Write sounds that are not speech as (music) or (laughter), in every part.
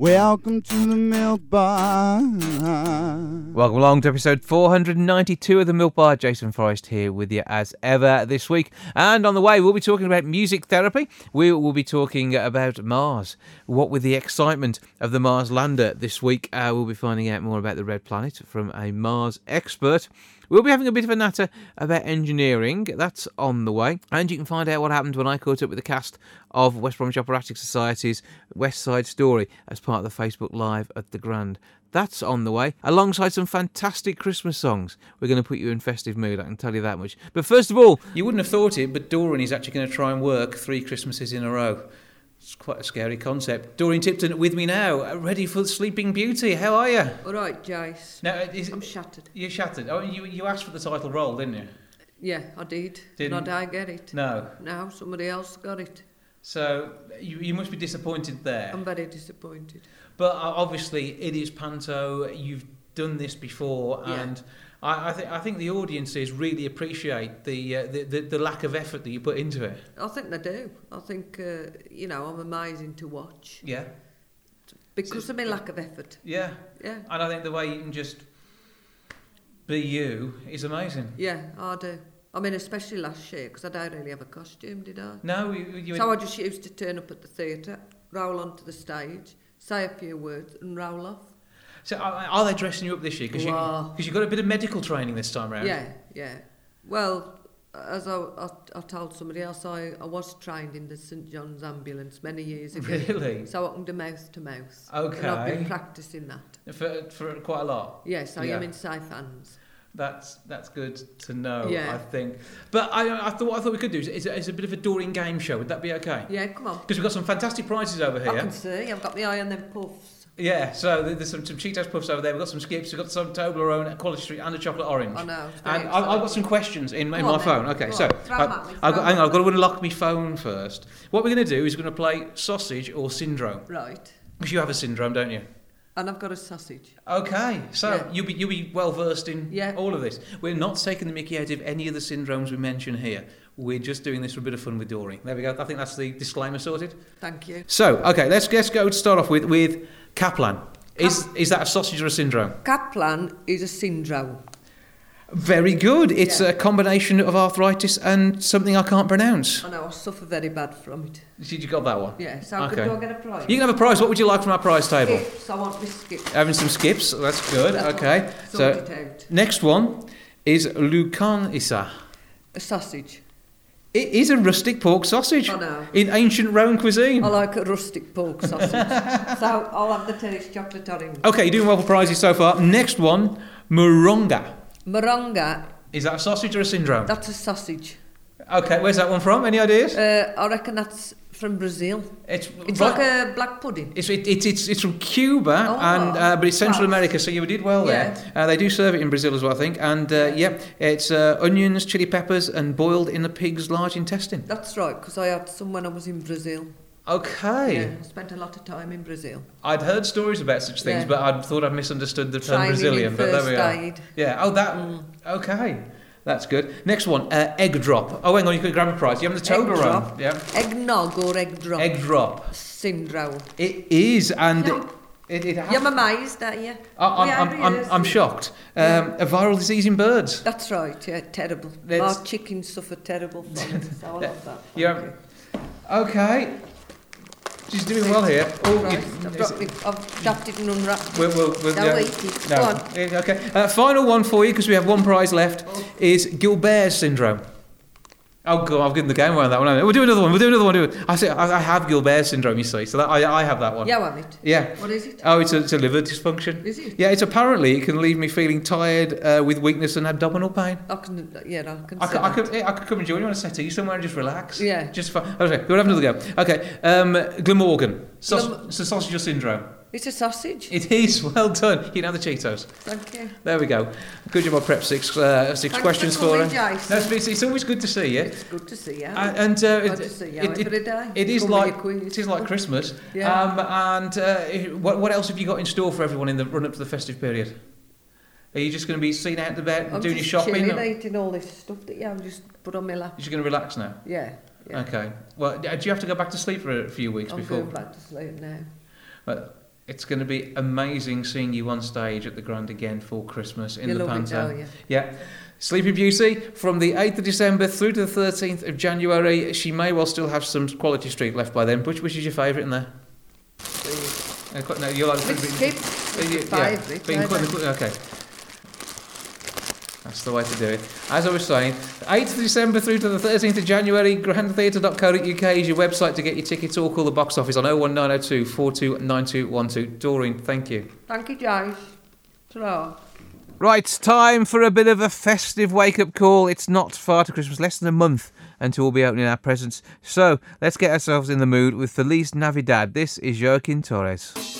welcome to the milk bar. Welcome along to episode 492 of the Milk Bar. Jason Forrest here with you as ever this week. And on the way, we'll be talking about music therapy. We will be talking about Mars. What with the excitement of the Mars lander this week, uh, we'll be finding out more about the Red Planet from a Mars expert. We'll be having a bit of a natter about engineering. That's on the way. And you can find out what happened when I caught up with the cast of West Bromwich Operatic Society's West Side Story as part of the Facebook Live at the Grand. That's on the way, alongside some fantastic Christmas songs. We're going to put you in festive mood, I can tell you that much. But first of all, you wouldn't have thought it, but Doreen is actually going to try and work three Christmases in a row. It's quite a scary concept. Doreen Tipton with me now, uh, ready for Sleeping Beauty. How are you? All right, Jace. Now, is, I'm shattered. you're shattered. Oh, you, you asked for the title role, didn't you? Yeah, I did. Didn't- Did I get it? No. No, somebody else got it. So you, you must be disappointed there. I'm very disappointed. But uh, obviously, it is Panto. You've done this before, Yeah. and I, I think I think the audiences really appreciate the, uh, the, the the lack of effort that you put into it. I think they do. I think, uh, you know, I'm amazing to watch Yeah, because of my lack of effort. yeah. Yeah, And I think the way you can just be you is amazing. yeah, I do. I mean, especially last year because I don't really have a costume, did I? No, you, you So I just used to turn up at the theatre, roll onto the stage, say a few words, and roll off. So are, are they dressing you up this year? Because you, Wow. 'cause you've got a bit of medical training this time round. Yeah, yeah. Well, as I, I, I told somebody else, I, I was trained in the St John's ambulance many years ago. Really? So I can do mouth to mouth. Okay. And I've been practicing that. For, for quite a lot. Yes, I Yeah. am in safe hands. That's that's good to know. Yeah. I think. But I, I thought what I thought we could do is, is, a, is a bit of a Doreen game show. Would that be okay? Yeah, come on. Because we've got some fantastic prizes over here. I can see. I've got my eye on them puffs. Yeah, so there's some, some Cheetos puffs over there. We've got some skips. We've got some Toblerone at Quality Street and a chocolate orange. Oh, I know. And I've, I've got some questions in, in my then. phone. Okay, Go so on. Throw 'em I, I've, got, hang on, I've got to unlock my phone first. What we're going to do is we're going to play sausage or syndrome. Right. Because you have a syndrome, don't you? And I've got a sausage. Okay, so Yeah. you'll be you'll be well versed in Yeah. all of this. We're not taking the Mickey out of any of the syndromes we mention here. We're just doing this for a bit of fun with Doreen. There we go. I think that's the disclaimer sorted. Thank you. So, okay, let's let's go to start off with with Caplan. Is is that a sausage or a syndrome? Caplan is a syndrome. Very good. It's Yeah. a combination of arthritis and something I can't pronounce. I know, I suffer very bad from it. Did you got that one? Yeah, so Okay. do I get a prize? You can have a prize. What would you like from our prize table? Skips. I want my skips. Having some skips. That's good. That's Okay. So next one is Lucanica. A sausage. It is a rustic pork sausage in ancient Roman cuisine. I like a rustic pork sausage. (laughs) so I'll have the Terry's chocolate orange. Okay, you're doing well for prizes so far. Next one, moronga. Moronga, Is that a sausage or a syndrome? that's a sausage. Okay, where's that one from? Any ideas? Uh, I reckon that's from Brazil. It's It's like a black pudding. It's, it, it's, it's, it's from Cuba, Oh, and uh, but it's Central wow. America, so you did well there. Uh, they do serve it in Brazil as well, I think. And uh, yep, it's uh, onions, chili peppers, and boiled in the pig's large intestine. That's right, because I had some when I was in Brazil. Okay. Yeah, I spent a lot of time in Brazil. I'd heard stories about such things, Yeah. but I thought I'd misunderstood the term Training Brazilian. But there we are. aid. Yeah. Oh, that. Mm. Okay. That's good. Next one, uh, egg drop. Oh, hang on, you could grab a prize. You have the Toblerone. Yeah. Eggnog or egg drop Egg drop. syndrome. It is, and Yeah. it, it, has. You're amazed, aren't you? I- I'm, We I'm, I'm, I'm shocked. Um, Yeah. A viral disease in birds. That's right, yeah, terrible. Let's- Our chickens suffer terrible from it, so I love that. (laughs) Thank Yeah. you. Okay. She's doing well here. Oh, Right, you- I've, dropped it, I've dropped it and unwrapped We'll, it. we'll, we'll, No, yeah. wait, it. No. Go on. Okay. Uh, final one for you because we have one prize left. Is Gilbert's syndrome. Oh god, I've given the game away on that one. We'll do another one. We'll do another one. Do it. I say I, I have Gilbert syndrome. You see, so that, I, I have that one. Yeah, I want it. Yeah. What is it? Oh, it's a, it's a liver dysfunction. Is it? Yeah, it's apparently it can leave me feeling tired uh, with weakness and abdominal pain. I can, yeah, I can I could, I could, yeah, I could come and join you on a settee somewhere and just relax. Yeah. Just fine. Okay, we'll have another go. Okay, um, Glamorgan. Saus- Glam- so sausage syndrome. It's a sausage. It is (laughs) well done. You can have the Cheetos. Thank you. There we go. Good job. I prepped six uh, six Thanks questions for for her. Jason. No, it's, it's- always good to see you. It's good to see you. And, and uh, Glad it, to see you it- it- every day. it is Come like it is like Christmas. Yeah. Um, and uh, what, what else have you got in store for everyone in the run up to the festive period? Are you just going to be seen out and about I'm doing your shopping? you're eating all this stuff that you have just put on my lap. just going to relax now? Yeah. yeah. Okay. Well, do you have to go back to sleep for a few weeks I'm before? going back to sleep now. Well, it's going to be amazing seeing you on stage at the Grand again for Christmas in you the love it, Panther. don't you? Yeah. Sleeping Beauty from the 8th of December through to the 13th of January. She may well still have some Quality Street left by then. Which, which is your favourite in there? Uh, no, you're like, Let's being- skip. uh, yeah, being quite- okay. That's the way to do it. As I was saying, 8th of December through to the 13th of January, grandtheatre.co.uk is your website to get your tickets or call the box office on 01902 429212. Doreen, thank you. Thank you, Josh. ta Right, time for a bit of a festive wake up call. It's not far to Christmas, less than a month until we'll be opening our presents. So let's get ourselves in the mood with Feliz Navidad. This is Joaquin Torres.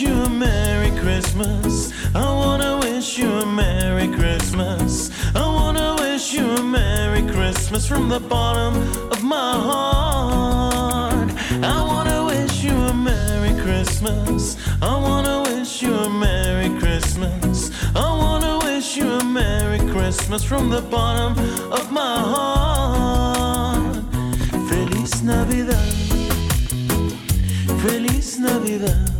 you a Merry Christmas. I wanna wish you a Merry Christmas. I wanna wish you a Merry Christmas from the bottom of my heart. I wanna wish you a Merry Christmas. I wanna wish you a Merry Christmas. I wanna wish you a Merry Christmas from the bottom of my heart. Feliz Navidad. Feliz Navidad.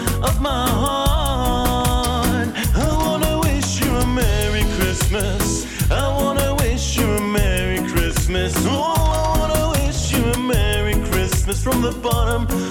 bottom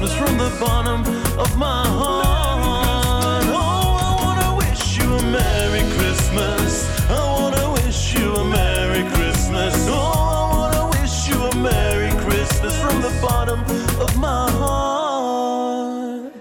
Christmas from the bottom of my heart. Oh, I wanna wish you a Merry Christmas. I wanna wish you a Merry Christmas. Oh, I wanna wish you a Merry Christmas from the bottom of my heart.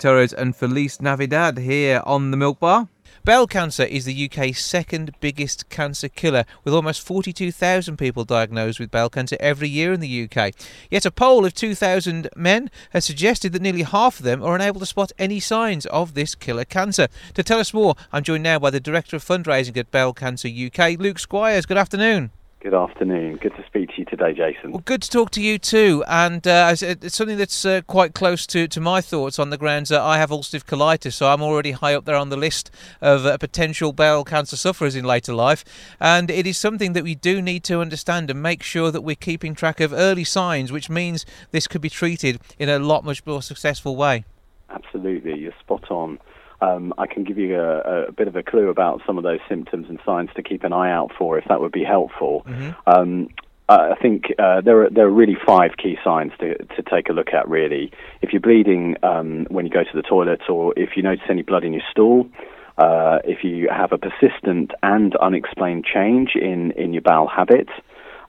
Torres and Feliz Navidad here on the Milk Bar. Bowel cancer is the UK's second biggest cancer killer, with almost 42,000 people diagnosed with bowel cancer every year in the UK. Yet a poll of 2,000 men has suggested that nearly half of them are unable to spot any signs of this killer cancer. To tell us more, I'm joined now by the Director of Fundraising at Bowel Cancer UK, Luke Squires. Good afternoon. Good afternoon. Good to speak to you today, Jason. Well, good to talk to you too. And uh, it's- it's something that's uh, quite close to, to my thoughts on the grounds that I have ulcerative colitis, so I'm already high up there on the list of uh, potential bowel cancer sufferers in later life. And it is something that we do need to understand and make sure that we're keeping track of early signs, which means this could be treated in a lot much more successful way. Absolutely, you're spot on. Um, I can give you a, a bit of a clue about some of those symptoms and signs to keep an eye out for, if that would be helpful. Um, I think uh, there are there are really five key signs to to take a look at. Really, if you're bleeding um, when you go to the toilet, or if you notice any blood in your stool, uh, if you have a persistent and unexplained change in in your bowel habits,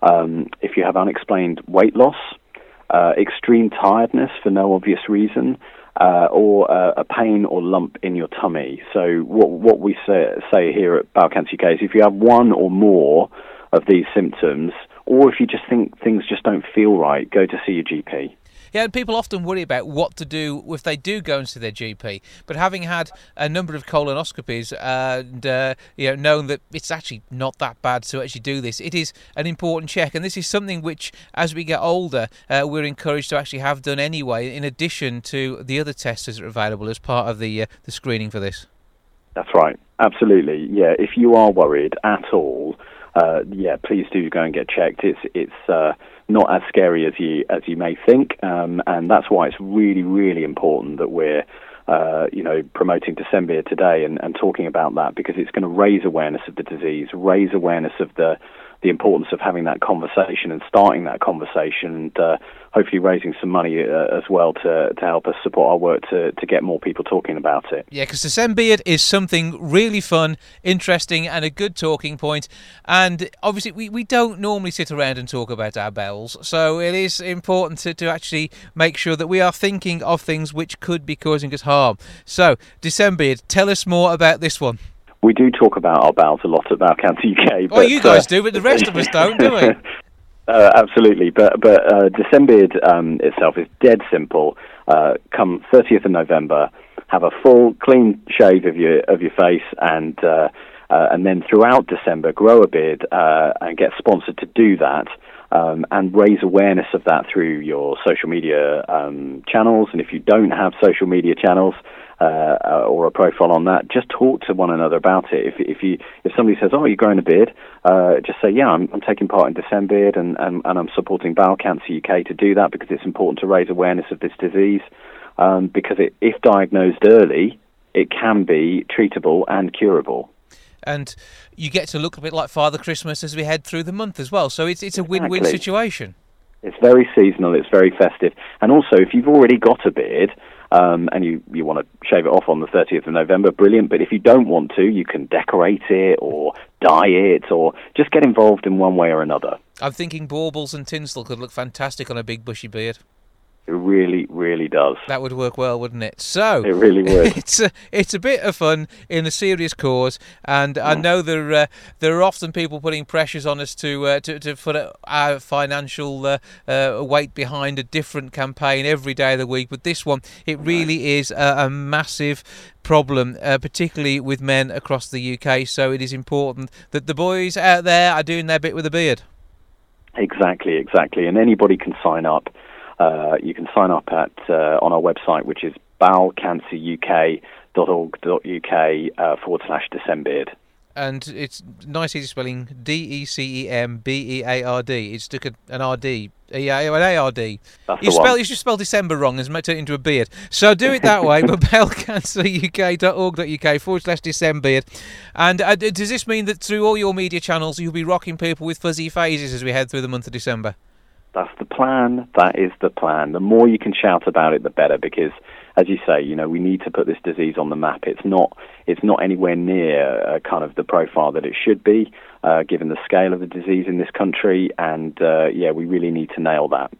um, if you have unexplained weight loss, uh, extreme tiredness for no obvious reason, uh, or uh, a pain or lump in your tummy. So what what we say, say here at Bowel Cancer UK is if you have one or more of these symptoms, or if you just think things just don't feel right, go to see your GP. Yeah, and people often worry about what to do if they do go and see their GP. But having had a number of colonoscopies and uh, you know known that it's actually not that bad to actually do this, it is an important check. And this is something which, as we get older, uh, we're encouraged to actually have done anyway, in addition to the other tests that are available as part of the uh, the screening for this. That's right. Absolutely. Yeah. If you are worried at all, uh, yeah, please do go and get checked. It's it's uh, not as scary as you as you may think, um, and that's why it's really really important that we're. Uh, you know, promoting Decembeard today and, and talking about that because it's going to raise awareness of the disease, raise awareness of the the importance of having that conversation and starting that conversation, and uh, hopefully raising some money uh, as well to to help us support our work to to get more people talking about it. Yeah, because the beard is something really fun, interesting, and a good talking point. And obviously, we, we don't normally sit around and talk about our bowels, so it is important to, to actually make sure that we are thinking of things which could be causing us harm. So, beard, tell us more about this one. We do talk about our bowels a lot at Bowel Cancer UK. Well, but, you guys uh, do, but the rest of us don't, do we? (laughs) (laughs) Uh, absolutely, but but uh, Decembeard um, itself is dead simple. Uh, come 30th of November, have a full clean shave of your of your face, and uh, uh, and then throughout December, grow a beard uh, and get sponsored to do that. Um, and raise awareness of that through your social media um, channels. And if you don't have social media channels, uh, uh, or a profile on that, just talk to one another about it. If if you if somebody says, "Oh, you're growing a beard," uh, just say, "Yeah, I'm, I'm taking part in Decembeard and, and and I'm supporting Bowel Cancer UK to do that because it's important to raise awareness of this disease. Um, because it, if diagnosed early, it can be treatable and curable." And you get to look a bit like Father Christmas as we head through the month as well. So it's it's a win-win situation. It's very seasonal. It's very festive. And also, if you've already got a beard um, and you, you want to shave it off on the 30th of November, brilliant. But if you don't want to, you can decorate it or dye it or just get involved in one way or another. I'm thinking baubles and tinsel could look fantastic on a big bushy beard. It really, really does. That would work well, wouldn't it? So It really would. (laughs) it's a it's a bit of fun in a serious cause, and I know there uh, there are often people putting pressures on us to uh, to, to put our financial uh, uh, weight behind a different campaign every day of the week. But this one, it really is a, a massive problem, uh, particularly with men across the UK. So it is important that the boys out there are doing their bit with a beard. Exactly, exactly. And anybody can sign up. Uh, you can sign up at uh, on our website, which is bowelcanceruk.org.uk uh, forward slash Decembeard. And it's nice easy spelling D E C E M B E A R D. It's took a, an R D. Yeah, an A R D. You spell you should spell December wrong and make it into a beard. So do it that way, but (laughs) bowelcanceruk.org.uk forward slash Decembeard. And uh, does this mean that through all your media channels you'll be rocking people with fuzzy phases as we head through the month of December? That's the plan. That is the plan. The more you can shout about it, the better. Because, as you say, you know, we need to put this disease on the map. It's not. It's not anywhere near uh, kind of the profile that it should be, uh, given the scale of the disease in this country. And uh, yeah, we really need to nail that.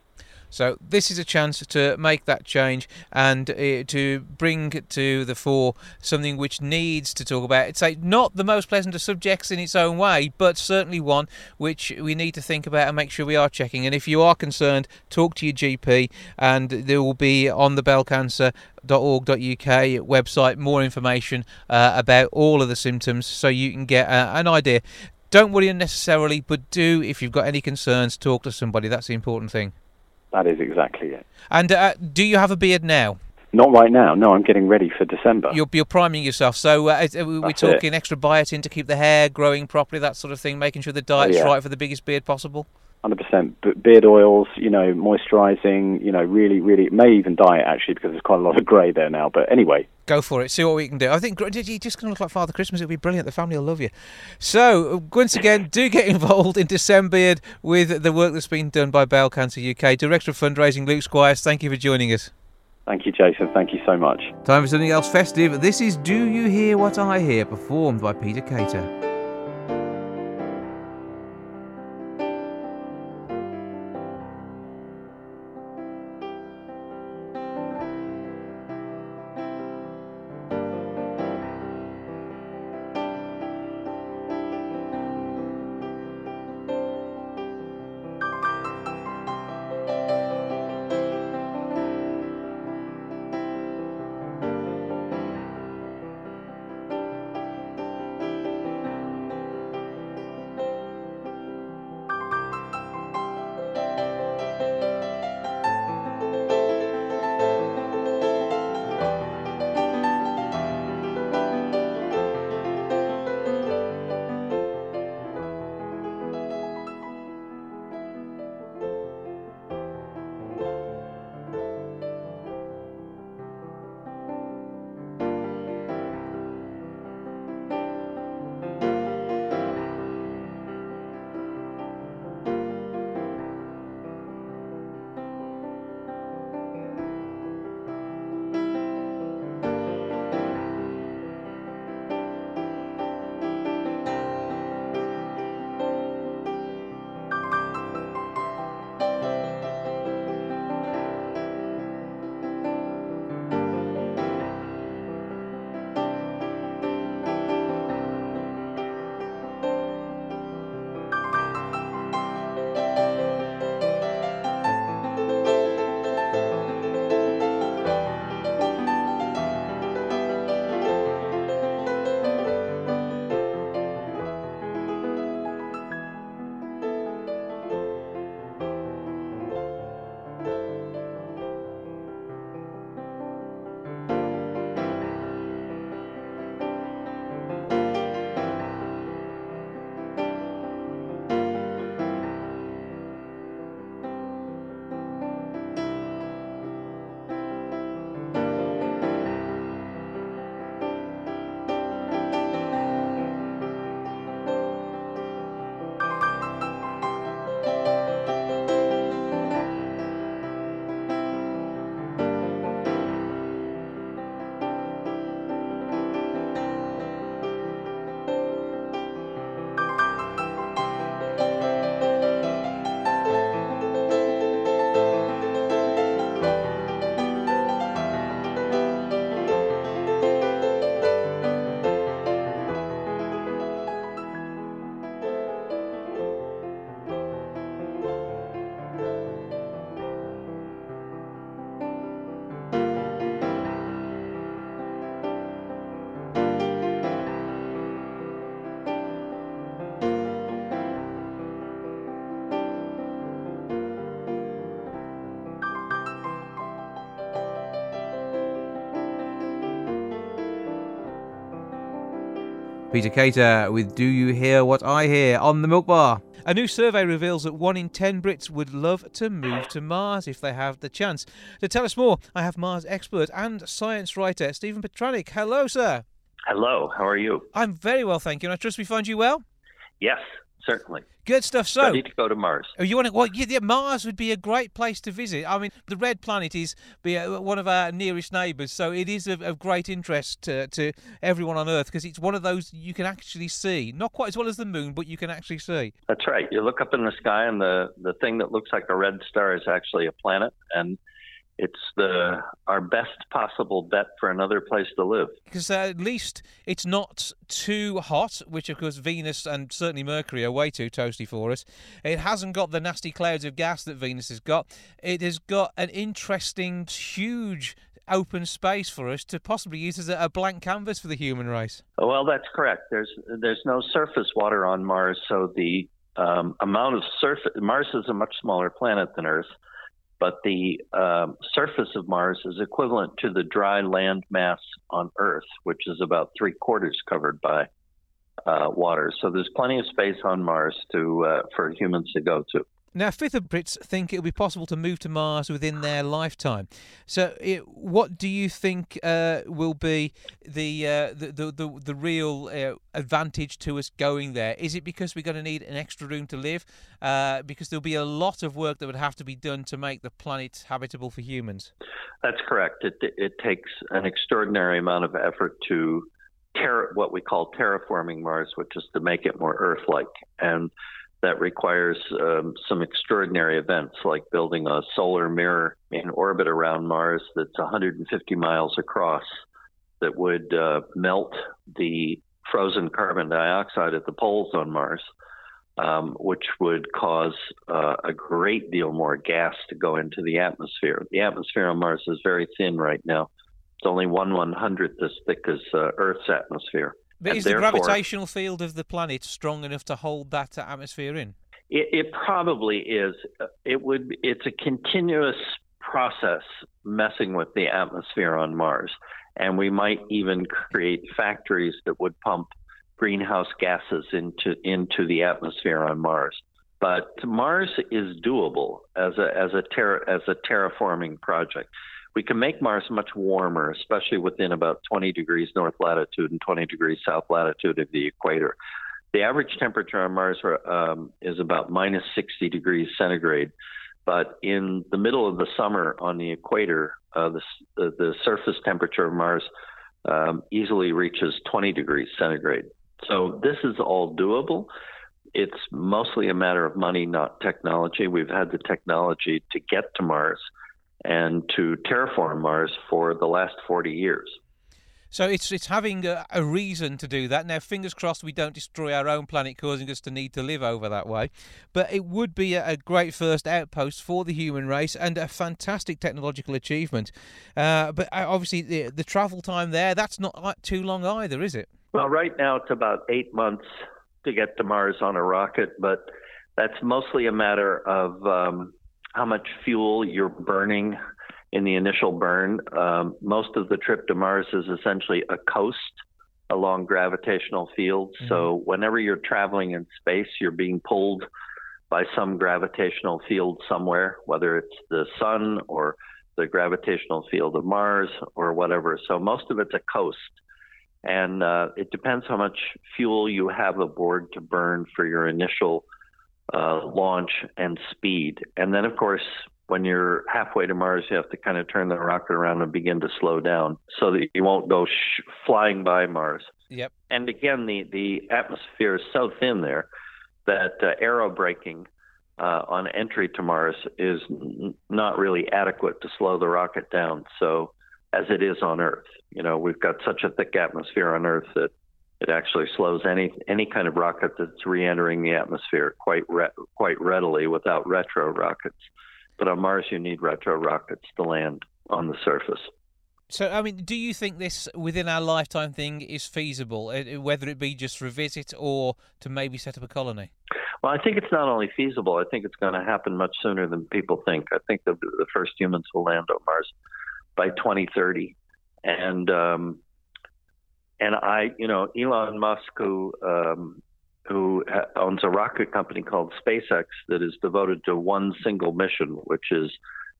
So this is a chance to make that change and uh, to bring to the fore something which needs to talk about. It's like not the most pleasant of subjects in its own way, but certainly one which we need to think about and make sure we are checking. And if you are concerned, talk to your GP, and there will be on the bowelcancer.org.uk website more information uh, about all of the symptoms, so you can get uh, an idea. Don't worry unnecessarily, but do, if you've got any concerns, talk to somebody. That's the important thing. That is exactly it. And uh, do you have a beard now? Not right now. No, I'm getting ready for December. You're, you're priming yourself. So uh, uh, we're That's it. talking extra biotin to keep the hair growing properly, that sort of thing, making sure the diet's yeah. right for the biggest beard possible. 100% B- beard oils, you know, moisturising, you know, really, really, it may even diet actually because there's quite a lot of (laughs) grey there now. But anyway, Go for it. See what we can do. I think you're just going to look like Father Christmas. It'll be brilliant. The family will love you. So, once again, do get (laughs) involved in December with the work that's been done by Bowel Cancer UK. Director of Fundraising, Luke Squires, thank you for joining us. thank you, Jason. Thank you so much. Time for something else festive. This is Do You Hear What I Hear, performed by Peter Cater. Peter Cater with Do You Hear What I Hear on the Milk Bar. A new survey reveals that one in ten Brits would love to move to Mars if they have the chance. To tell us more, I have Mars expert and science writer Stephen Petranek. Hello, sir. Hello, how are you? I'm very well, thank you. And I trust we find you well. Yes, certainly. Good stuff. So, Ready to go to Mars. Oh, you want to? Well, yeah, yeah, Mars would be a great place to visit. I mean, the red planet is be uh, one of our nearest neighbours, so it is of, of great interest to, to everyone on Earth because it's one of those you can actually see. Not quite as well as the moon, but you can actually see. That's right. You look up in the sky, and the, the thing that looks like a red star is actually a planet, and it's the our best possible bet for another place to live. Because uh, at least it's not too hot, which of course Venus and certainly Mercury are way too toasty for us. It hasn't got the nasty clouds of gas that Venus has got. It has got an interesting, huge open space for us to possibly use as a, a blank canvas for the human race. Well, that's correct. There's there's no surface water on Mars, so the um, amount of surface Mars is a much smaller planet than Earth, but the um, surface of Mars is equivalent to the dry land mass on Earth, which is about three quarters covered by uh, water. So there's plenty of space on Mars to uh, for humans to go to. Now, fifth of Brits think it'll be possible to move to Mars within their lifetime. So, it, what do you think uh, will be the, uh, the, the, the the real uh, advantage to us going there? Is it because we're going to need an extra room to live? Uh, because there'll be a lot of work that would have to be done to make the planet habitable for humans. That's correct. It it takes an extraordinary amount of effort to terra, what we call terraforming Mars, which is to make it more Earth-like and that requires um, some extraordinary events like building a solar mirror in orbit around Mars that's 150 miles across that would uh, melt the frozen carbon dioxide at the poles on Mars, um, which would cause uh, a great deal more gas to go into the atmosphere. The atmosphere on Mars is very thin right now. It's only one one hundredth as thick as uh, Earth's atmosphere. But is the gravitational field of the planet strong enough to hold that atmosphere in? It, it probably is. Uh, it would. It's a continuous process messing with the atmosphere on Mars, and we might even create factories that would pump greenhouse gases into into the atmosphere on Mars. But Mars is doable as a as a terra, as a terraforming project. We can make Mars much warmer, especially within about 20 degrees north latitude and 20 degrees south latitude of the equator. The average temperature on Mars um, is about minus 60 degrees centigrade, but in the middle of the summer on the equator, uh, the, the, surface temperature of Mars um, easily reaches 20 degrees centigrade. So this is all doable. It's mostly a matter of money, not technology. We've had the technology to get to Mars and to terraform Mars for the last 40 years. So it's it's having a, a reason to do that. Now, fingers crossed, we don't destroy our own planet, causing us to need to live over that way. But it would be a, a great first outpost for the human race and a fantastic technological achievement. Uh, but uh, obviously, the, the travel time there—that's not uh, too long either, is it? Well, right now it's about eight months to get to Mars on a rocket, but that's mostly a matter of um, how much fuel you're burning in the initial burn. Um, most of the trip to Mars is essentially a coast along gravitational fields. So whenever you're traveling in space, you're being pulled by some gravitational field somewhere, whether it's the sun or the gravitational field of Mars or whatever. So most of it's a coast. And uh, it depends how much fuel you have aboard to burn for your initial uh, launch and speed. And then, of course, when you're halfway to Mars, you have to kind of turn the rocket around and begin to slow down so that you won't go sh- flying by Mars. Yep. And again, the, the atmosphere is so thin there that uh, aero braking uh, on entry to Mars is n- not really adequate to slow the rocket down. So, as it is on Earth, you know, we've got such a thick atmosphere on Earth that it actually slows any any kind of rocket that's re-entering the atmosphere quite re- quite readily without retro rockets. But on Mars, you need retro rockets to land on the surface. So, I mean, do you think this within our lifetime thing is feasible, uh, whether it be just for a visit or to maybe set up a colony? Well, I think it's not only feasible. I think it's going to happen much sooner than people think. I think the, the first humans will land on Mars by 2030, and um, and I, you know, Elon Musk, who um, who owns a rocket company called SpaceX that is devoted to one single mission, which is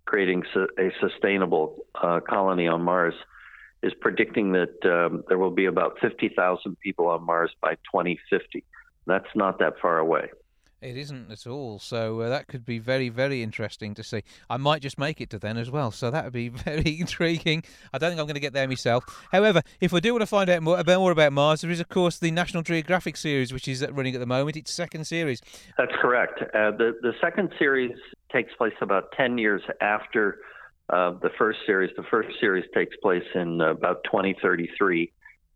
creating su- a sustainable uh, colony on Mars, is predicting that um, there will be about 50,000 people on Mars by 2050. That's not that far away. It isn't at all. So uh, that could be very, very interesting to see. I might just make it to then as well. So that would be (laughs) very intriguing. I don't think I'm going to get there myself. However, if I do want to find out more about, more about Mars, there is, of course, the National Geographic series, which is running at the moment. It's second series. That's correct. Uh, the the second series takes place about ten years after uh, the first series. The first series takes place in uh, about 2033,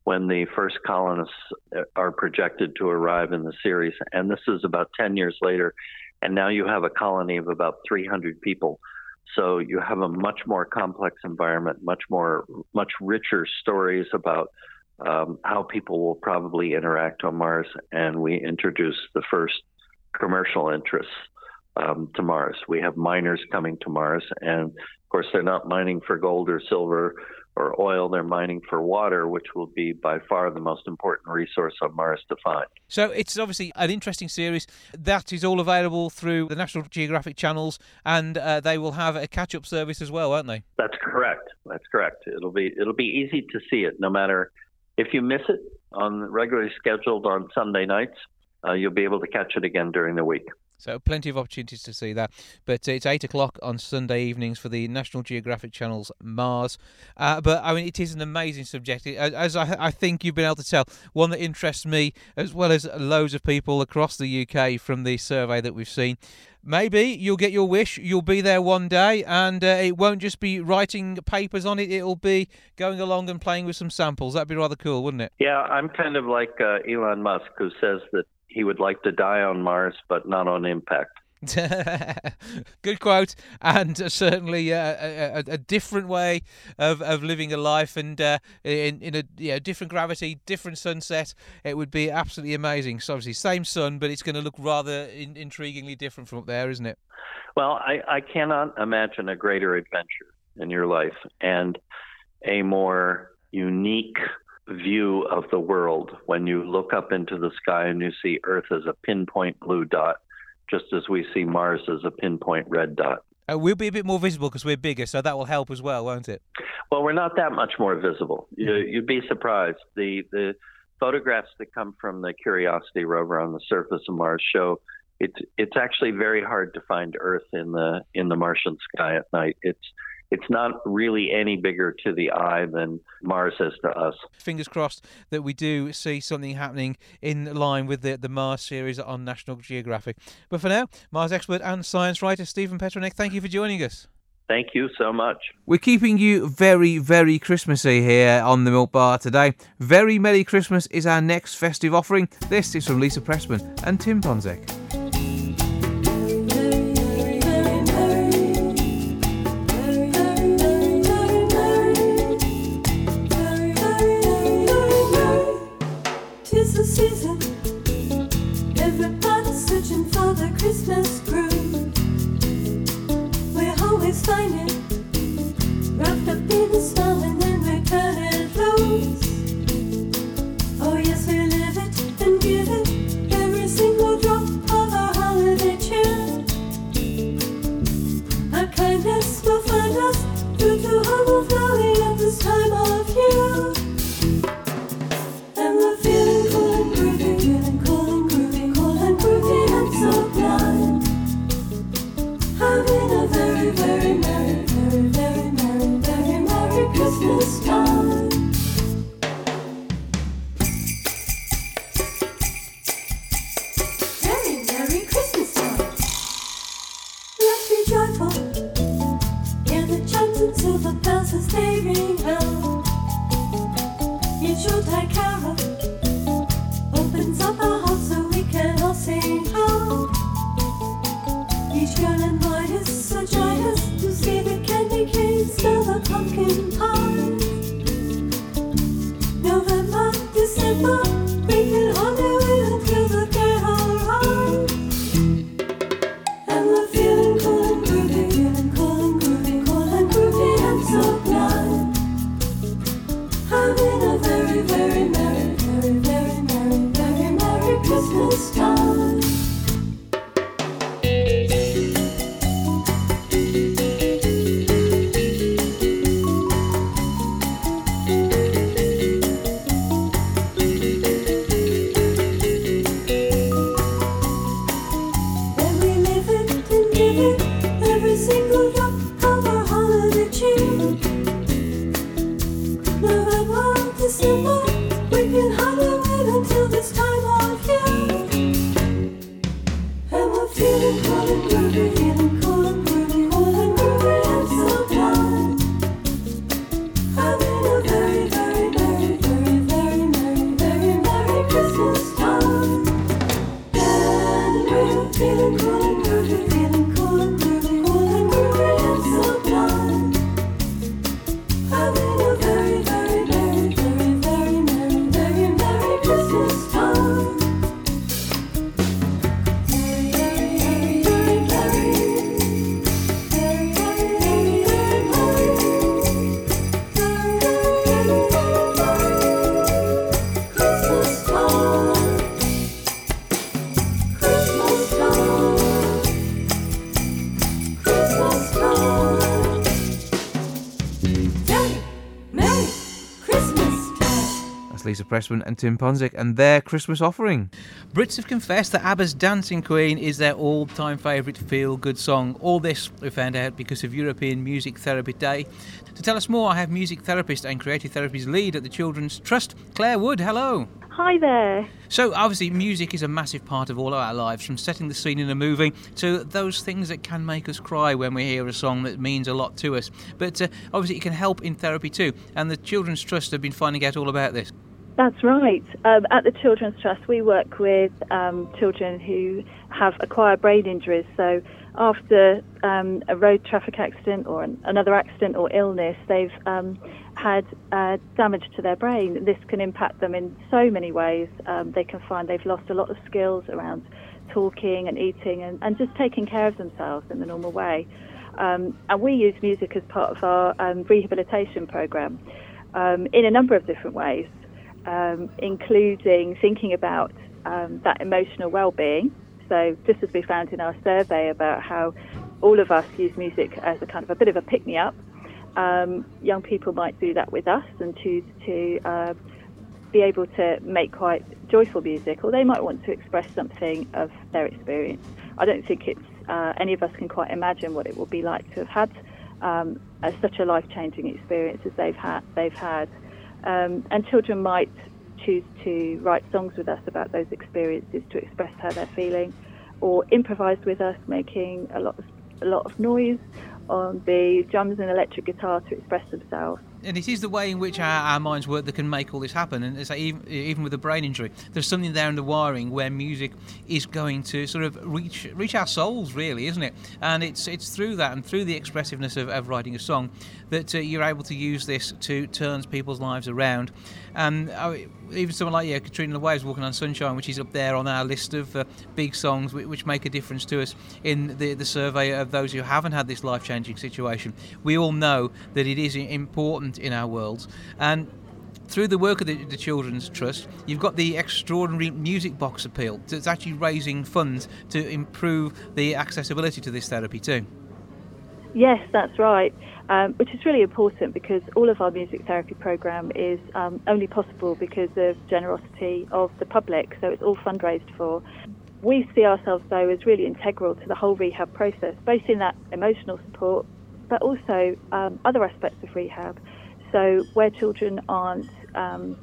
when the first colonists uh, are projected to arrive in the series, and this is about ten years later. And now you have a colony of about 300 people. So you have a much more complex environment, much more, much richer stories about um, how people will probably interact on Mars. And we introduce the first commercial interests um, to Mars. We have miners coming to Mars, and of course, they're not mining for gold or silver or oil, they're mining for water, which will be by far the most important resource on Mars to find. So it's obviously an interesting series that is all available through the National Geographic channels, and uh, they will have a catch-up service as well, won't they? That's correct. That's correct. It'll be it'll be easy to see it, no matter if you miss it on regularly scheduled on Sunday nights. Uh, you'll be able to catch it again during the week. So plenty of opportunities to see that. But it's eight o'clock on Sunday evenings for the National Geographic Channel's Mars. Uh, but I mean, it is an amazing subject, as I, I, think you've been able to tell. One that interests me as well as loads of people across the UK from the survey that we've seen. Maybe you'll get your wish. You'll be there one day, and uh, it won't just be writing papers on it. It'll be going along and playing with some samples. That'd be rather cool, wouldn't it? Yeah, I'm kind of like uh, Elon Musk, who says that he would like to die on Mars, but not on impact. (laughs) Good quote, and certainly uh, a, a, different way of, of living a life, and uh, in in a you know, different gravity, different sunset. It would be absolutely amazing. So obviously, same sun, but it's going to look rather in, intriguingly different from up there, isn't it? Well, I, I cannot imagine a greater adventure in your life and a more unique view of the world when you look up into the sky and you see Earth as a pinpoint blue dot, just as we see Mars as a pinpoint red dot. Uh, we'll be a bit more visible because we're bigger, so that will help as well, won't it? Well, we're not that much more visible. You, you'd be surprised. The the photographs that come from the Curiosity rover on the surface of Mars show it's it's actually very hard to find Earth in the in the Martian sky at night. It's it's not really any bigger to the eye than Mars is to us. Fingers crossed that we do see something happening in line with the, the Mars series on National Geographic. But for now, Mars expert and science writer Stephen Petranek, thank you for joining us. Thank you so much. We're keeping you very, very Christmassy here on the Milk Bar today. Very Merry Christmas is our next festive offering. This is from Lisa Pressman and Tim Ponzek. Pressman and Tim Ponzik and their Christmas offering. Brits have confessed that ABBA's Dancing Queen is their all time favourite feel good song. All this we found out because of European Music Therapy Day. To tell us more, I have music therapist and creative therapies lead at the Children's Trust, Claire Wood. Hello. Hi there. So, obviously, music is a massive part of all of our lives, from setting the scene in a movie to those things that can make us cry when we hear a song that means a lot to us. But uh, obviously, it can help in therapy too, and the Children's Trust have been finding out all about this. That's right. Um, at the Children's Trust, we work with um, children who have acquired brain injuries. So, after um, a road traffic accident or an, another accident or illness, they've um, had uh, damage to their brain. This can impact them in so many ways. Um, they can find they've lost a lot of skills around talking and eating and, and just taking care of themselves in the normal way. Um, and we use music as part of our rehabilitation program um, in a number of different ways, um, including thinking about um, that emotional well-being. So, just as we found in our survey about how all of us use music as a kind of a bit of a pick-me-up, um, young people might do that with us and choose to uh, be able to make quite joyful music, or they might want to express something of their experience. I don't think it's uh, any of us can quite imagine what it will be like to have had um, a, such a life-changing experience as they've had. They've had, um, and children might choose to write songs with us about those experiences to express how they're feeling, or improvise with us, making a lot of a lot of noise on the drums and electric guitar to express themselves. And it is the way in which our, our minds work that can make all this happen. And it's like even, even with a brain injury, there's something there in the wiring where music is going to sort of reach reach our souls, really, isn't it? And it's it's through that and through the expressiveness of, of writing a song that uh, you're able to use this to turn people's lives around. Uh, even someone like yeah, Katrina the Waves Walking on Sunshine, which is up there on our list of uh, big songs which, make a difference to us in the, the survey of those who haven't had this life changing situation. We all know that it is important in our worlds. And through the work of the, the, Children's Trust, you've got the extraordinary music box appeal that's actually raising funds to improve the accessibility to this therapy too. Yes, that's right, um, which is really important because all of our music therapy program is um, only possible because of generosity of the public, so it's all fundraised for. We see ourselves though as really integral to the whole rehab process, both in that emotional support, but also um, other aspects of rehab. So where children aren't um,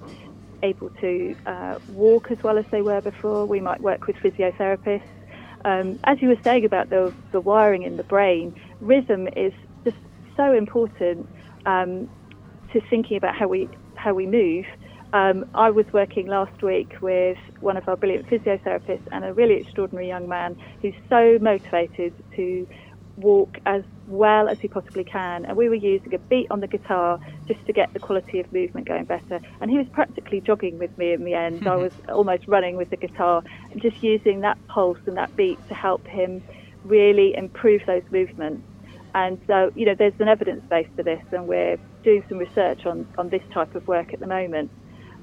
able to uh, walk as well as they were before, we might work with physiotherapists. Um, as you were saying about the, the wiring in the brain, rhythm is just so important um, to thinking about how we how we move. Um, I was working last week with one of our brilliant physiotherapists and a really extraordinary young man who's so motivated to walk as well as he possibly can. And we were using a beat on the guitar just to get the quality of movement going better. And he was practically jogging with me in the end. I (laughs) was almost running with the guitar, and just using that pulse and that beat to help him really improve those movements. And so, you know, there's an evidence base for this, and we're doing some research on, on this type of work at the moment.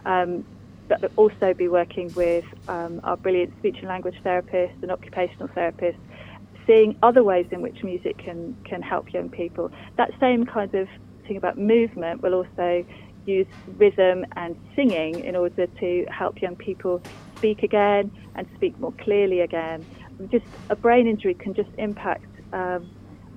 Um, but also be working with um, our brilliant speech and language therapists and occupational therapists seeing other ways in which music can, can help young people. That same kind of thing about movement will also use rhythm and singing in order to help young people speak again and speak more clearly again. Just a brain injury can just impact um,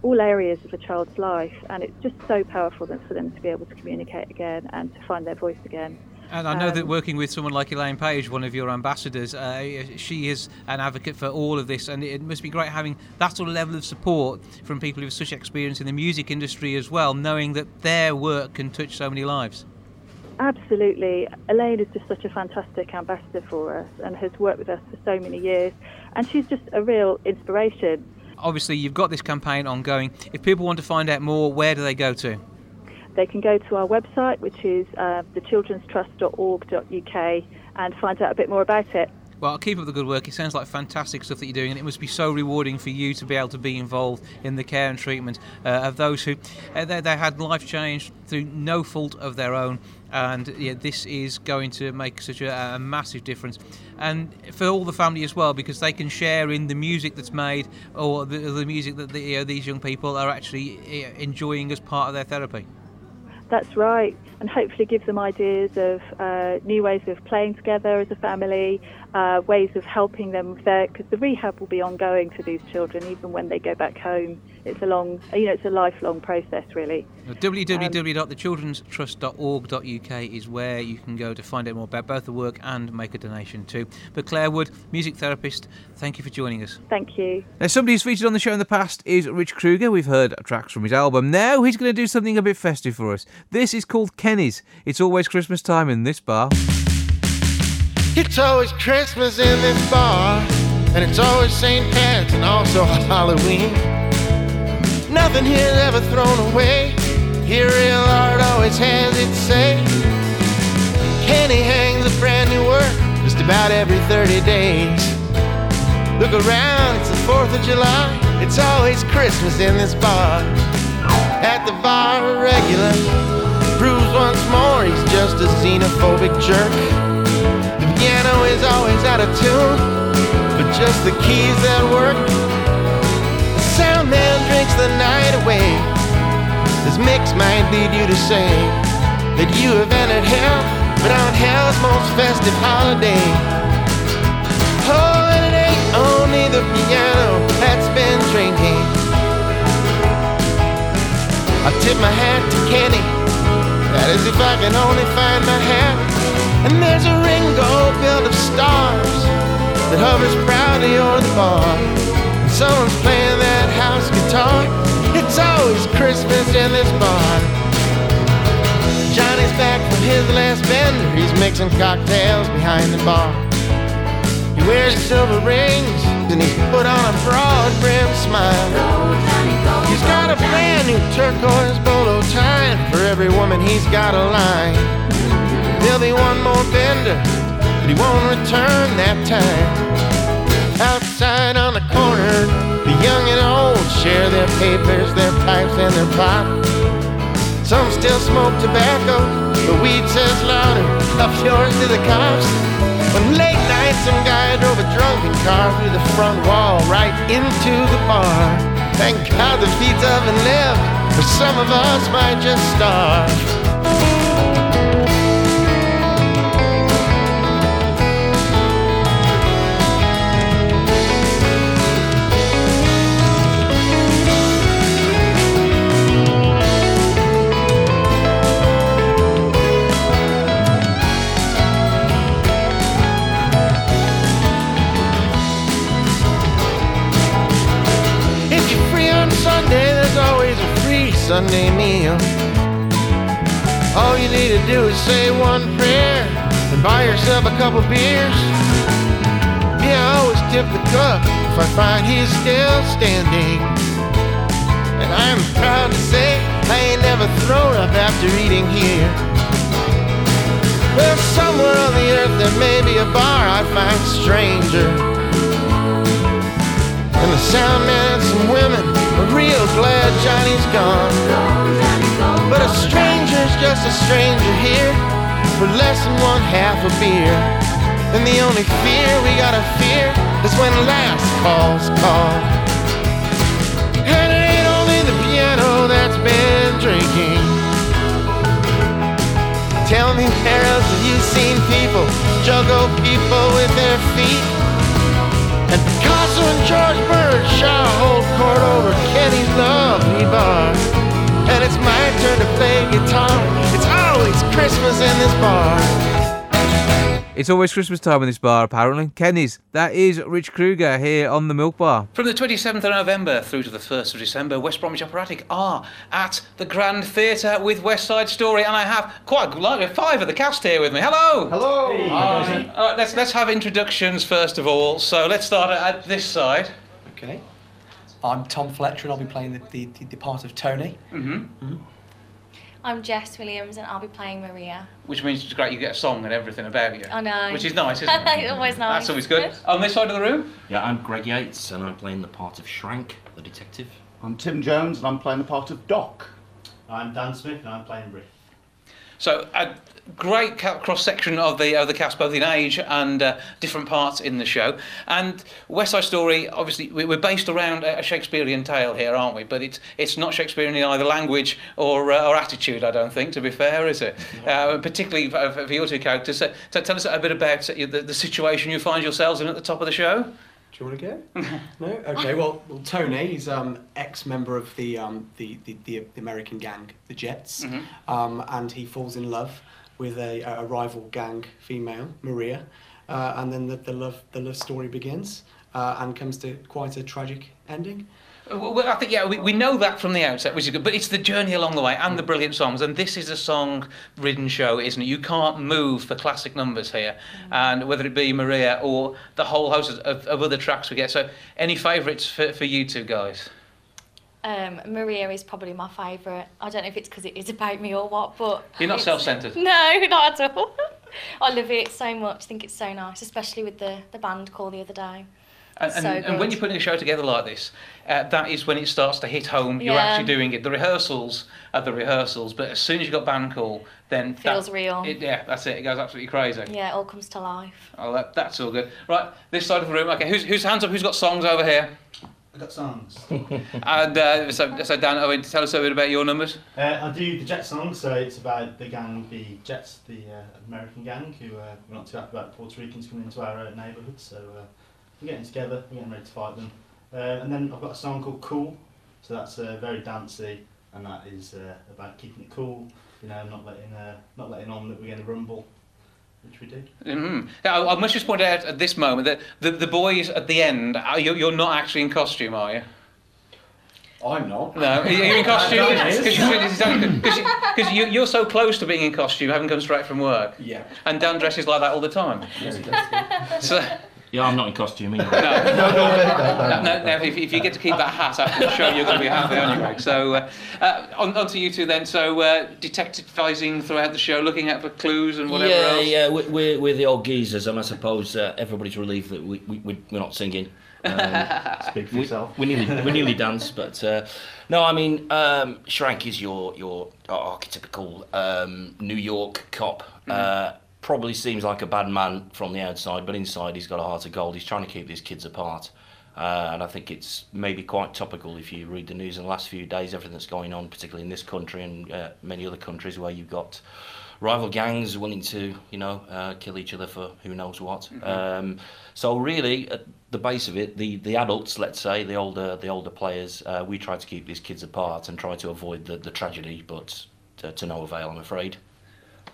all areas of a child's life, and it's just so powerful for them to be able to communicate again and to find their voice again. And I know Um, that working with someone like Elaine Paige, one of your ambassadors, uh, she is an advocate for all of this, and it must be great having that sort of level of support from people who have such experience in the music industry as well, knowing that their work can touch so many lives. Absolutely. Elaine is just such a fantastic ambassador for us and has worked with us for so many years. And she's just a real inspiration. Obviously, you've got this campaign ongoing. If people want to find out more, where do they go to? They can go to our website, which is uh, thechildrenstrust.org.uk, and find out a bit more about it. Well, keep up the good work. It sounds like fantastic stuff that you're doing, and it must be so rewarding for you to be able to be involved in the care and treatment uh, of those who uh, they, they had life changed through no fault of their own. And yeah, this is going to make such a, a massive difference, and for all the family as well, because they can share in the music that's made or the, the music that the, you know, these young people are actually uh, enjoying as part of their therapy. That's right. and hopefully give them ideas of uh, new ways of playing together as a family, uh, ways of helping them with their because the rehab will be ongoing for these children even when they go back home. It's a long, you know, it's a lifelong process really. www.thechildrenstrust.org.uk is where you can go to find out more about both the work and make a donation too. But Claire Wood, music therapist, thank you for joining us. Thank you. Now, somebody who's featured on the show in the past is Rich Krueger. We've heard tracks from his album. Now he's going to do something a bit festive for us. This is called Kenny's. It's always Christmas time in this bar. It's always Christmas in this bar, and it's always St. Pat's and also Halloween. Nothing here's ever thrown away. Here, real art always has its say. Kenny hangs a brand new work just about every 30 days. Look around, it's the 4th of July. It's always Christmas in this bar. At the bar, regular. Proves once more he's just a xenophobic jerk. Is always out of tune, but just the keys that work. The sound man drinks the night away. This mix might lead you to say that you have entered hell, but on hell's most festive holiday. Oh, and it ain't only the piano that's been drinking. I tip my hat to Kenny. That is if I can only find my hat. And there's a ringo built of stars that hovers proudly over the bar. And someone's playing that house guitar. It's always Christmas in this bar. Johnny's back from his last bender. He's mixing cocktails behind the bar. He wears silver rings and he's put on a broad brimmed smile. He's got a brand new turquoise bolo tie, and for every woman he's got a line. There'll be one more bender, but he won't return that time. Outside on the corner, the young and old share their papers, their pipes, and their pot. Some still smoke tobacco, the weed says louder, up yours to the cops. One late night, some guy drove a drunken car through the front wall right into the bar. Thank God the pizza oven lived, or some of us might just starve. Sunday meal. All you need to do is say one prayer and buy yourself a couple beers. Yeah, I always tip the cook if I find he's still standing. And I'm proud to say I ain't never thrown up after eating here. Well, somewhere on the earth there may be a bar I find stranger. And the sound man and some women are real glad Johnny's gone. But a stranger's just a stranger here for less than one half a beer. And the only fear we gotta fear is when last call's called. And it ain't only the piano that's been drinking. Tell me, else have you seen people juggle people with their feet? And Picasso and George Birdshaw hold court over Kenny's lovely bar. And it's my turn to play guitar. It's always Christmas in this bar. It's always Christmas time in this bar, apparently. Kenny's. That is Rich Krueger here on the Milk Bar. From the 27th of November through to the 1st of December, West Bromwich Operatic are at the Grand Theatre with West Side Story, and I have quite like five of the cast here with me. Hello. Hello. Uh, let's let's have introductions first of all. So let's start at this side. Okay. I'm Tom Fletcher and I'll be playing the, the, the part of Tony. Mm-hmm. I'm Jess Williams and I'll be playing Maria. Which means it's great you get a song and everything about you. I know. Which is nice, isn't (laughs) it? Always nice. That's always good. (laughs) On this side of the room, Yeah, I'm Greg Yates and I'm playing the part of Shrank, the detective. I'm Tim Jones and I'm playing the part of Doc. I'm Dan Smith and I'm playing Riff. So, uh, great cross section of the of the cast, both in age and uh, different parts in the show. And West Side Story, obviously, we- we're based around a Shakespearean tale here, aren't we? But it's it's not Shakespearean in either language or uh, or attitude. I don't think, to be fair, is it? Uh, particularly for, for your two characters. So, tell us a bit about the, the situation you find yourselves in at the top of the show. Do you want to go? (laughs) no. Okay. Well, well Tony, he's um, ex-member of the, um, the, the the American gang, the Jets, Mhm. um, and he falls in love with a, a rival gang female, Maria, uh, and then the, the love the love story begins uh, and comes to quite a tragic ending. Uh, Well, well, I think yeah, we, we know that from the outset, which is good. But it's the journey along the way and the brilliant songs, and this is a song-ridden show, isn't it? You can't move for classic numbers here, and whether it be Maria or the whole host of, of other tracks we get. So, any favourites for, for you two guys? Um, Maria is probably my favourite. I don't know if it's because it is about me or what, but You're not self-centred. (laughs) No, not at all. (laughs) I love it so much. I think it's so nice, especially with the the band call the other day. And, and, So and when you're putting a show together like this, uh, that is when it starts to hit home. You're Yeah. actually doing it. The rehearsals are the rehearsals, but as soon as you've got band call, then that- Feels real. It, yeah, that's it. It goes absolutely crazy. Yeah, it all comes to life. Oh, that, that's all good. Right, this side of the room. Okay, who's, who's hands up? Who's got songs over here? I've got songs. (laughs) And uh, so, so Dan, Owen, tell us a bit about your numbers. Uh, I do the Jet song, so it's about the gang, the Jets, the uh, American gang, who uh, we're not too happy about Puerto Ricans coming into our uh, neighbourhood, so uh, we're getting together, we're getting ready to fight them. Uh, and then I've got a song called Cool, so that's uh, very dancey, and that is uh, about keeping it cool, you know, not letting uh, not letting on that we're going to rumble, which we do. Mm. I, I must just point out at this moment that the, the boys at the end, are you, you're not actually in costume, are you? I'm not. No, are you in (laughs) costume? Because you, you're so close to being in costume, having come straight from work. Yeah. And Dan dresses like that all the time. So, Yeah, I'm not in costume either. no, no, no, no, no, if, if you get to keep that hat after the show, you're going to be happy, aren't you, Greg? So, uh, uh, on, on to you two then. So, uh, detectivising throughout the show, looking out for clues and whatever yeah, else. yeah, we- we're, we're the old geezers, and I suppose uh, everybody's relieved that we, we, we- we're not singing. Um, Speak for we, yourself. we nearly, we nearly dance, but uh, no, I mean, um, Shrank is your your archetypical um, New York cop. Uh, probably seems like a bad man from the outside, but inside he's got a heart of gold. He's trying to keep these kids apart. Uh, and I think it's maybe quite topical if you read the news in the last few days, everything that's going on, particularly in this country and uh, many other countries where you've got rival gangs willing to, you know, uh, kill each other for who knows what. Um, so really, at the base of it, the, the adults, let's say, the older the older players, uh, we try to keep these kids apart and try to avoid the, the tragedy, but to, to no avail, I'm afraid.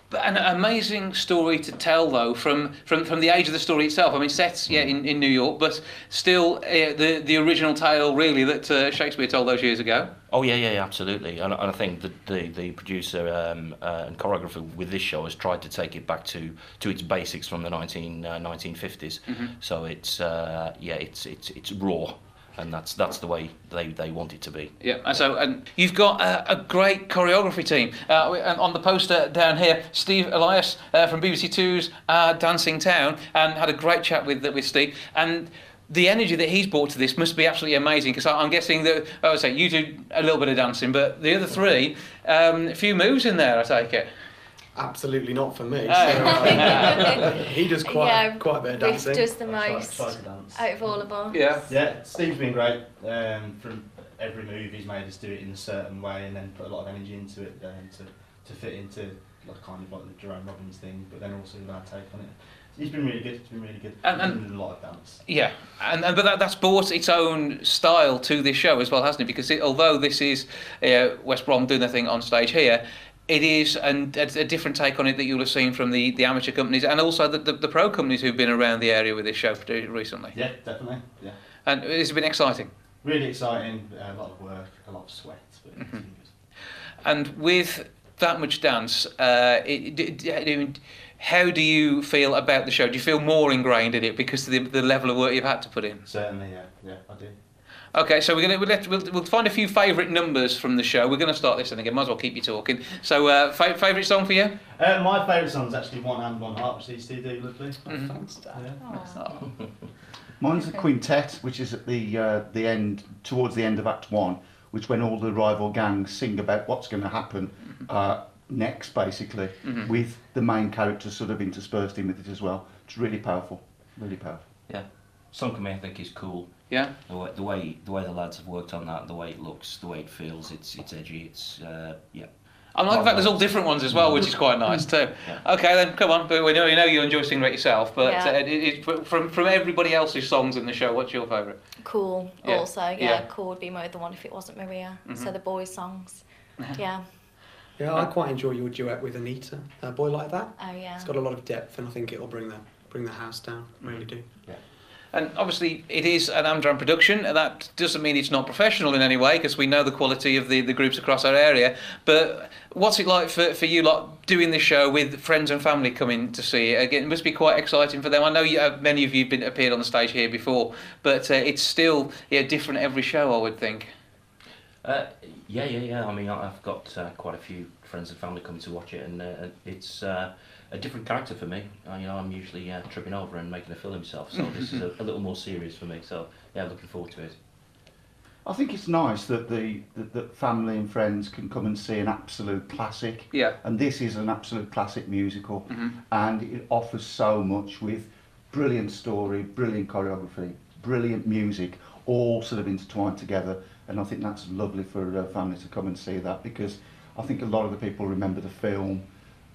But an amazing story to tell, though, from, from, from the age of the story itself. I mean, set yeah in, in New York, but still uh, the the original tale really that uh, Shakespeare told those years ago. Oh yeah, yeah, yeah, absolutely. And, and I think that the the producer um, uh, and choreographer with this show has tried to take it back to, to its basics from the 19, uh, 1950s. Mhm. So it's uh, yeah, it's it's it's raw, and that's that's the way they, they want it to be. Yeah, and so and you've got a, a great choreography team. Uh, on the poster down here, Steve Elias uh, from BBC Two's uh, Dancing Town, and had a great chat with with Steve. And the energy that he's brought to this must be absolutely amazing. Because I'm guessing that I would say you do a little bit of dancing, but the other three, um, a few moves in there. I take it. Absolutely not for me. Oh. So, uh, he does (laughs) quite yeah, quite a bit of Rick dancing. does the I try- most try to dance. out of all of us. Yeah. Yeah, Steve's been great. Um, from every move, he's made us do it in a certain way, and then put a lot of energy into it um, to to fit into like kind of like the Jerome Robbins thing, but then also with our take on it. He's been really good. He's been really good. And- and- a lot of dance. Yeah, and, and but that, that's brought its own style to this show as well, hasn't it? Because it, although this is uh, West Brom doing their thing on stage here, it is and a, a different take on it that you'll have seen from the, the amateur companies and also the, the, the pro companies who've been around the area with this show recently. Yeah, definitely. Yeah, And it's been exciting. really exciting. A lot of work, a lot of sweat. But it's Mhm. And with that much dance, uh, it, d- d- I mean, how do you feel about the show? Do you feel more ingrained in it because of the, the level of work you've had to put in? Certainly, yeah, yeah, I do. Okay, so we're gonna we'll, let, we'll, we'll find a few favourite numbers from the show. We're gonna start this, and again, might as well keep you talking. So, uh, fa- favourite song for you? Uh, my favourite song is actually One Hand, One Heart, which these two do lovely. Mhm. Thanks, Dad. Oh. (laughs) Mine's a quintet, which is at the uh, the end, towards the end of Act One, which when all the rival gangs sing about what's going to happen uh, necks basically, Mhm. with the main character sort of interspersed in with it as well. It's really powerful, really powerful. Yeah, Sunk I think is cool. Yeah. The way, the way the way the lads have worked on that, the way it looks, the way it feels, it's it's edgy. It's uh, yeah. I like the fact there's all different ones as well, which is quite nice too. Okay, then come on. But we know you know you enjoy singing it yourself, but Yeah. uh, it, it, from from everybody else's songs in the show, what's your favourite? Cool. Yeah. Also, yeah, Yeah. cool would be my other one if it wasn't Maria. So Mhm. the boys' songs. (laughs) yeah. Yeah, I quite enjoy your duet with Anita. A boy like that. Oh yeah. It's got a lot of depth, and I think it'll bring the bring the house down. Really do. Yeah. And obviously, it is an Amdram production. and That doesn't mean it's not professional in any way, because we know the quality of the, the groups across our area. But what's it like for, for you lot doing this show with friends and family coming to see it? Again, it must be quite exciting for them. I know you, many of you have been appeared on the stage here before, but uh, it's still yeah, different every show, I would think. Uh, yeah, yeah, yeah. I mean, I've got uh, quite a few friends and family coming to watch it, and uh, it's uh, a different character for me. Uh, you know, I'm usually uh, tripping over and making a film himself, so this is a, a little more serious for me. So yeah, looking forward to it. I think it's nice that the that, that family and friends can come and see an absolute classic. Yeah. And this is an absolute classic musical, Mhm. and it offers so much with brilliant story, brilliant choreography, brilliant music, all sort of intertwined together. And I think that's lovely for uh, family to come and see that because I think a lot of the people remember the film.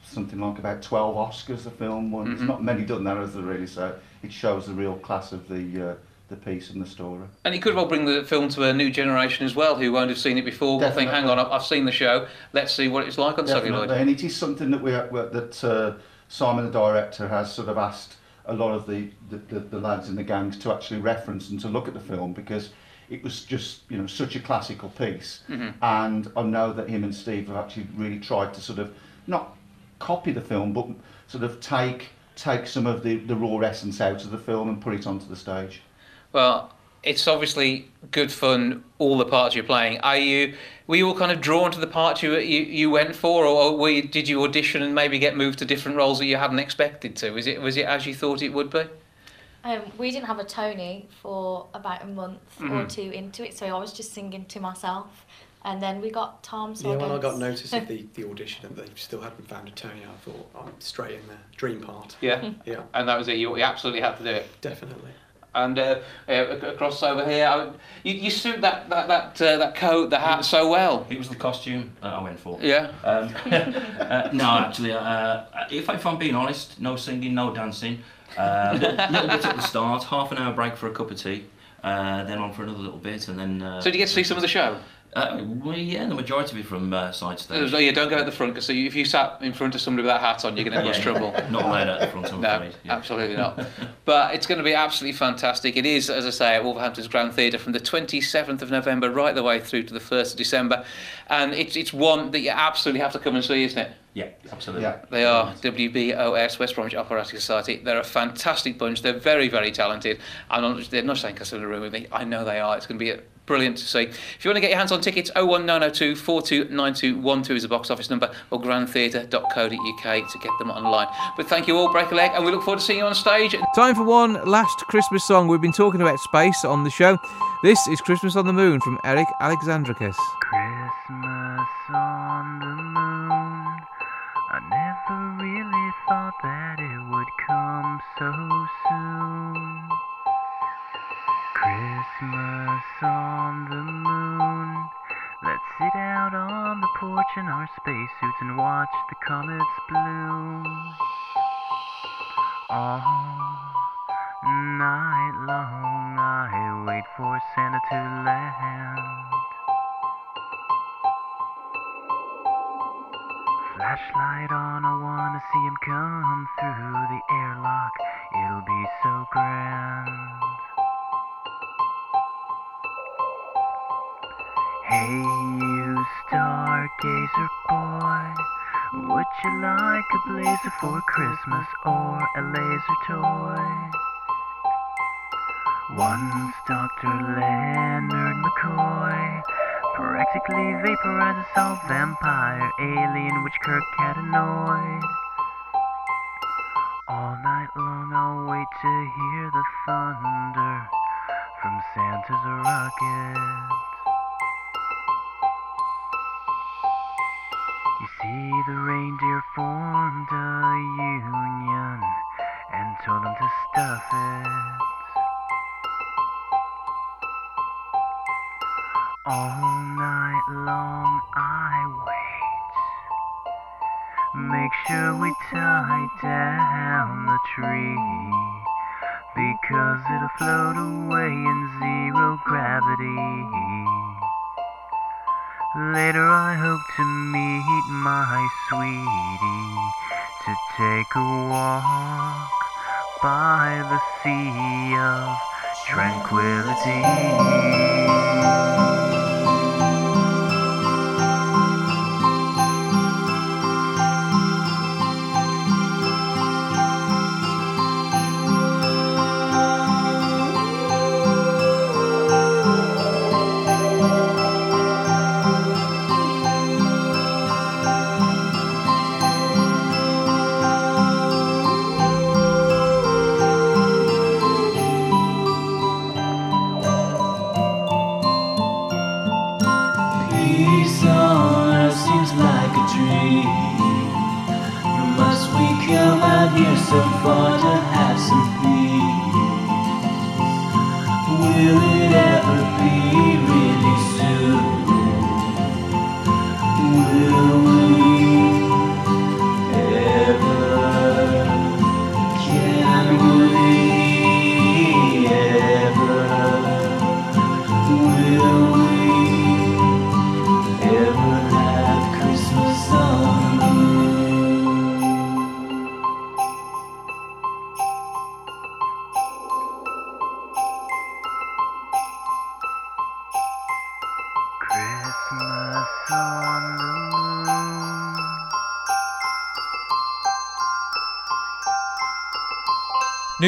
Something like about 12 Oscars the film won. Mhm. It's not many done that, has there really? So it shows the real class of the uh, the piece and the story. And it could well bring the film to a new generation as well, who won't have seen it before. Will think, hang on, I've, seen the show. Let's see what it's like on Definitely, celluloid. and it is something that we that uh, Simon, the director, has sort of asked a lot of the, the, the, the lads in the gangs to actually reference and to look at the film because it was just you know such a classical piece, Mhm. and I know that him and Steve have actually really tried to sort of not copy the film, but sort of take take some of the, the raw essence out of the film and put it onto the stage. Well, it's obviously good fun. All the parts you're playing. Are you? Were you all kind of drawn to the parts you you, you went for, or were you, did you audition and maybe get moved to different roles that you hadn't expected to? Was it was it as you thought it would be? Um, we didn't have a Tony for about a month or Mhm. two into it, so I was just singing to myself. And then we got Tom. So Yeah, when I got notice of (laughs) the, the audition and they still hadn't found a Tony, I thought I'm straight in there. Dream part. Yeah. (laughs) Yeah. And that was it. You, you absolutely had to do it. Definitely. And uh, uh, across over here, I, you, you suit that that that uh, that coat, the hat so well. It was the costume that I went for. Yeah. Um, (laughs) uh, no, actually, uh, if, if I'm being honest, no singing, no dancing. Uh, little, little bit at the start, half an hour break for a cup of tea, uh, then on for another little bit, and then. Uh, So did you get to see some of the show? Uh, well, yeah, the majority of it from uh, side stage. Oh, yeah, don't go at the front because if you sat in front of somebody with that hat on, you're going to have much trouble. (laughs) not allowed at the front, I'm no, afraid, yeah. absolutely not. (laughs) But it's going to be absolutely fantastic. It is, as I say, at Wolverhampton's Grand Theatre from the 27th of November right the way through to the 1st of December, and it's it's one that you absolutely have to come and see, isn't it? Yeah, absolutely. Yeah. They are WBOS, West Bromwich Operatic Society. They're a fantastic bunch. They're very, very talented. I'm not, they're not saying because they're in the room with me. I know they are. It's going to be a, brilliant to see. If you want to get your hands on tickets, 01902 429212 is the box office number, or grandtheatre.co.uk to get them online. But thank you all, break a leg, and we look forward to seeing you on stage. Time for one last Christmas song. We've been talking about space on the show. This is Christmas on the Moon from Eric Alexandrakis. Christmas on the moon. I never really thought that it would come so soon. Christmas on the moon. Let's sit out on the porch in our spacesuits and watch the comets bloom. All night long I wait for Santa to land. Flashlight on, I wanna see him come through the airlock. It'll be so grand. Hey, you stargazer boy, would you like a blazer for Christmas or a laser toy? Once Dr. Leonard McCoy practically vaporized a vampire alien which Kirk had annoyed. All night long I'll wait to hear the thunder from Santa's rocket. See, the reindeer formed a union and told them to stuff it.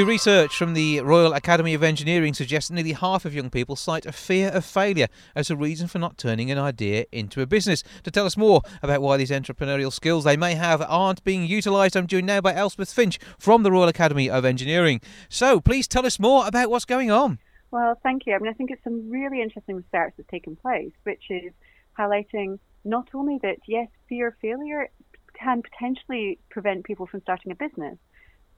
New research from the Royal Academy of Engineering suggests nearly half of young people cite a fear of failure as a reason for not turning an idea into a business. To tell us more about why these entrepreneurial skills they may have aren't being utilised, I'm joined now by Elspeth Finch from the Royal Academy of Engineering. So please tell us more about what's going on. Well, thank you. I mean, I think it's some really interesting research that's taken place, which is highlighting not only that, yes, fear of failure can potentially prevent people from starting a business,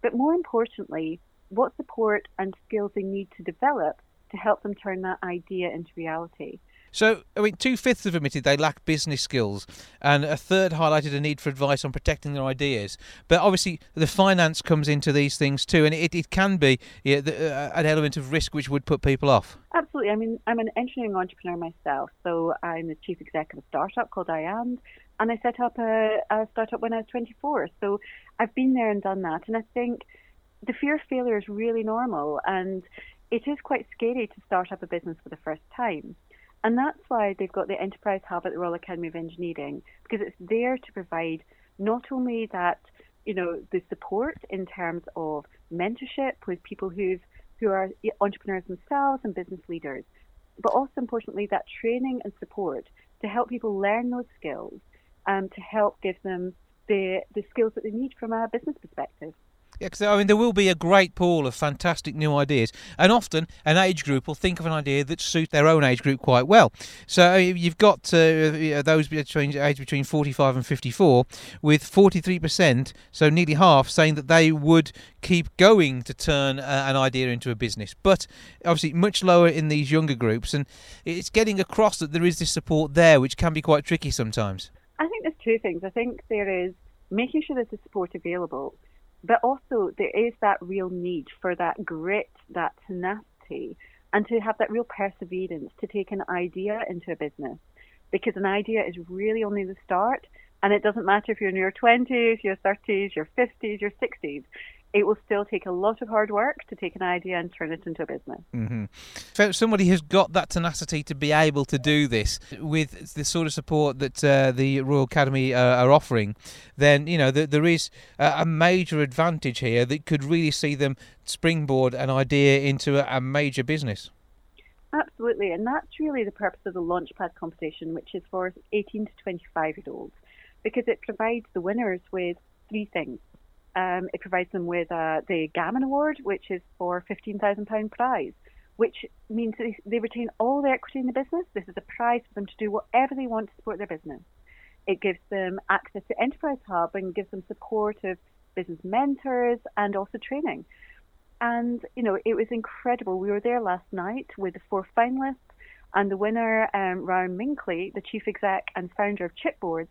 but more importantly, what support and skills they need to develop to help them turn that idea into reality. So, I mean, two fifths have admitted they lack business skills, and a third highlighted a need for advice on protecting their ideas. But obviously, the finance comes into these things too, and it, it can be yeah, the, uh, an element of risk which would put people off. Absolutely. I mean, I'm an engineering entrepreneur myself, so I'm the chief executive of a startup called IAND, and I set up a, a startup when I was 24. So I've been there and done that, and I think the fear of failure is really normal, and it is quite scary to start up a business for the first time. And that's why they've got the Enterprise Hub at the Royal Academy of Engineering, because it's there to provide not only that, you know, the support in terms of mentorship with people who've who are entrepreneurs themselves and business leaders, but also importantly that training and support to help people learn those skills and to help give them the the skills that they need from a business perspective. Yeah, because I mean, there will be a great pool of fantastic new ideas, and often an age group will think of an idea that suits their own age group quite well. So uh, you've got uh, those between age between 45 and 54, with 43%, so nearly half, saying that they would keep going to turn uh, an idea into a business. But obviously, much lower in these younger groups, and it's getting across that there is this support there, which can be quite tricky sometimes. I think there's two things. I think there is making sure there's the support available but also there is that real need for that grit, that tenacity, and to have that real perseverance to take an idea into a business. Because an idea is really only the start, and it doesn't matter if you're in your 20s, your 30s, your 50s, your 60s. It will still take a lot of hard work to take an idea and turn it into a business. Mm-hmm. So somebody has got that tenacity to be able to do this with the sort of support that uh, the Royal Academy uh, are offering, then you know th- there is a major advantage here that could really see them springboard an idea into a, a major business. Absolutely, and that's really the purpose of the Launchpad competition, which is for 18 to 25 year olds, because it provides the winners with three things. Um, it provides them with uh, the Gammon Award, which is for £15,000 prize, which means they, they retain all the equity in the business. This is a prize for them to do whatever they want to support their business. It gives them access to Enterprise Hub and gives them support of business mentors and also training. And, you know, it was incredible. We were there last night with the four finalists and the winner, um, Ryan Minkley, the chief exec and founder of Chipboards.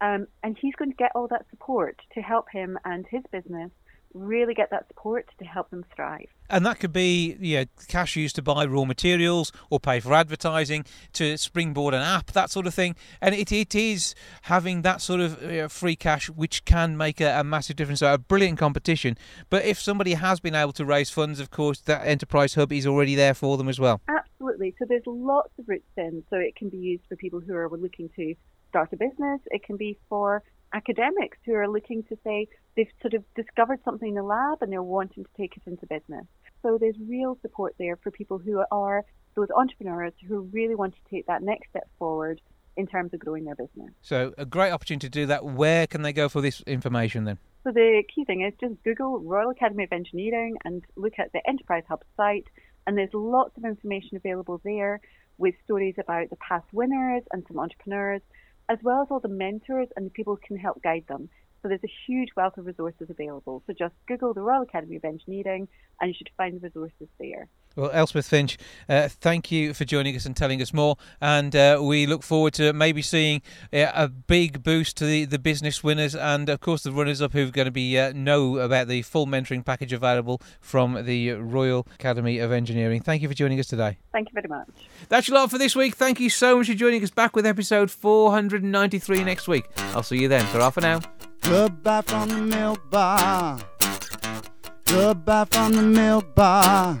Um, and he's going to get all that support to help him and his business really get that support to help them thrive. And that could be you know, cash used to buy raw materials or pay for advertising, to springboard an app, that sort of thing. And it, it is having that sort of uh, free cash which can make a, a massive difference. So a brilliant competition. But if somebody has been able to raise funds, of course, that Enterprise Hub is already there for them as well. Absolutely. So there's lots of routes in. So it can be used for people who are looking to start a business. It can be for academics who are looking to say they've sort of discovered something in the lab and they're wanting to take it into business. So there's real support there for people who are those entrepreneurs who really want to take that next step forward in terms of growing their business. So a great opportunity to do that. Where can they go for this information then? So the key thing is just Google Royal Academy of Engineering and look at the Enterprise Hub site and there's lots of information available there with stories about the past winners and some entrepreneurs as well as all the mentors and the people who can help guide them. So there's a huge wealth of resources available. So just Google the Royal Academy of Engineering and you should find the resources there. Well, Elspeth Finch, uh, thank you for joining us and telling us more. And uh, we look forward to maybe seeing uh, a big boost to the, the business winners and, of course, the runners up who are going to be uh, know about the full mentoring package available from the Royal Academy of Engineering. Thank you for joining us today. Thank you very much. That's your lot for this week. Thank you so much for joining us back with episode 493 next week. I'll see you then. Ta for now. Goodbye from the milk bar. Goodbye from the milk bar.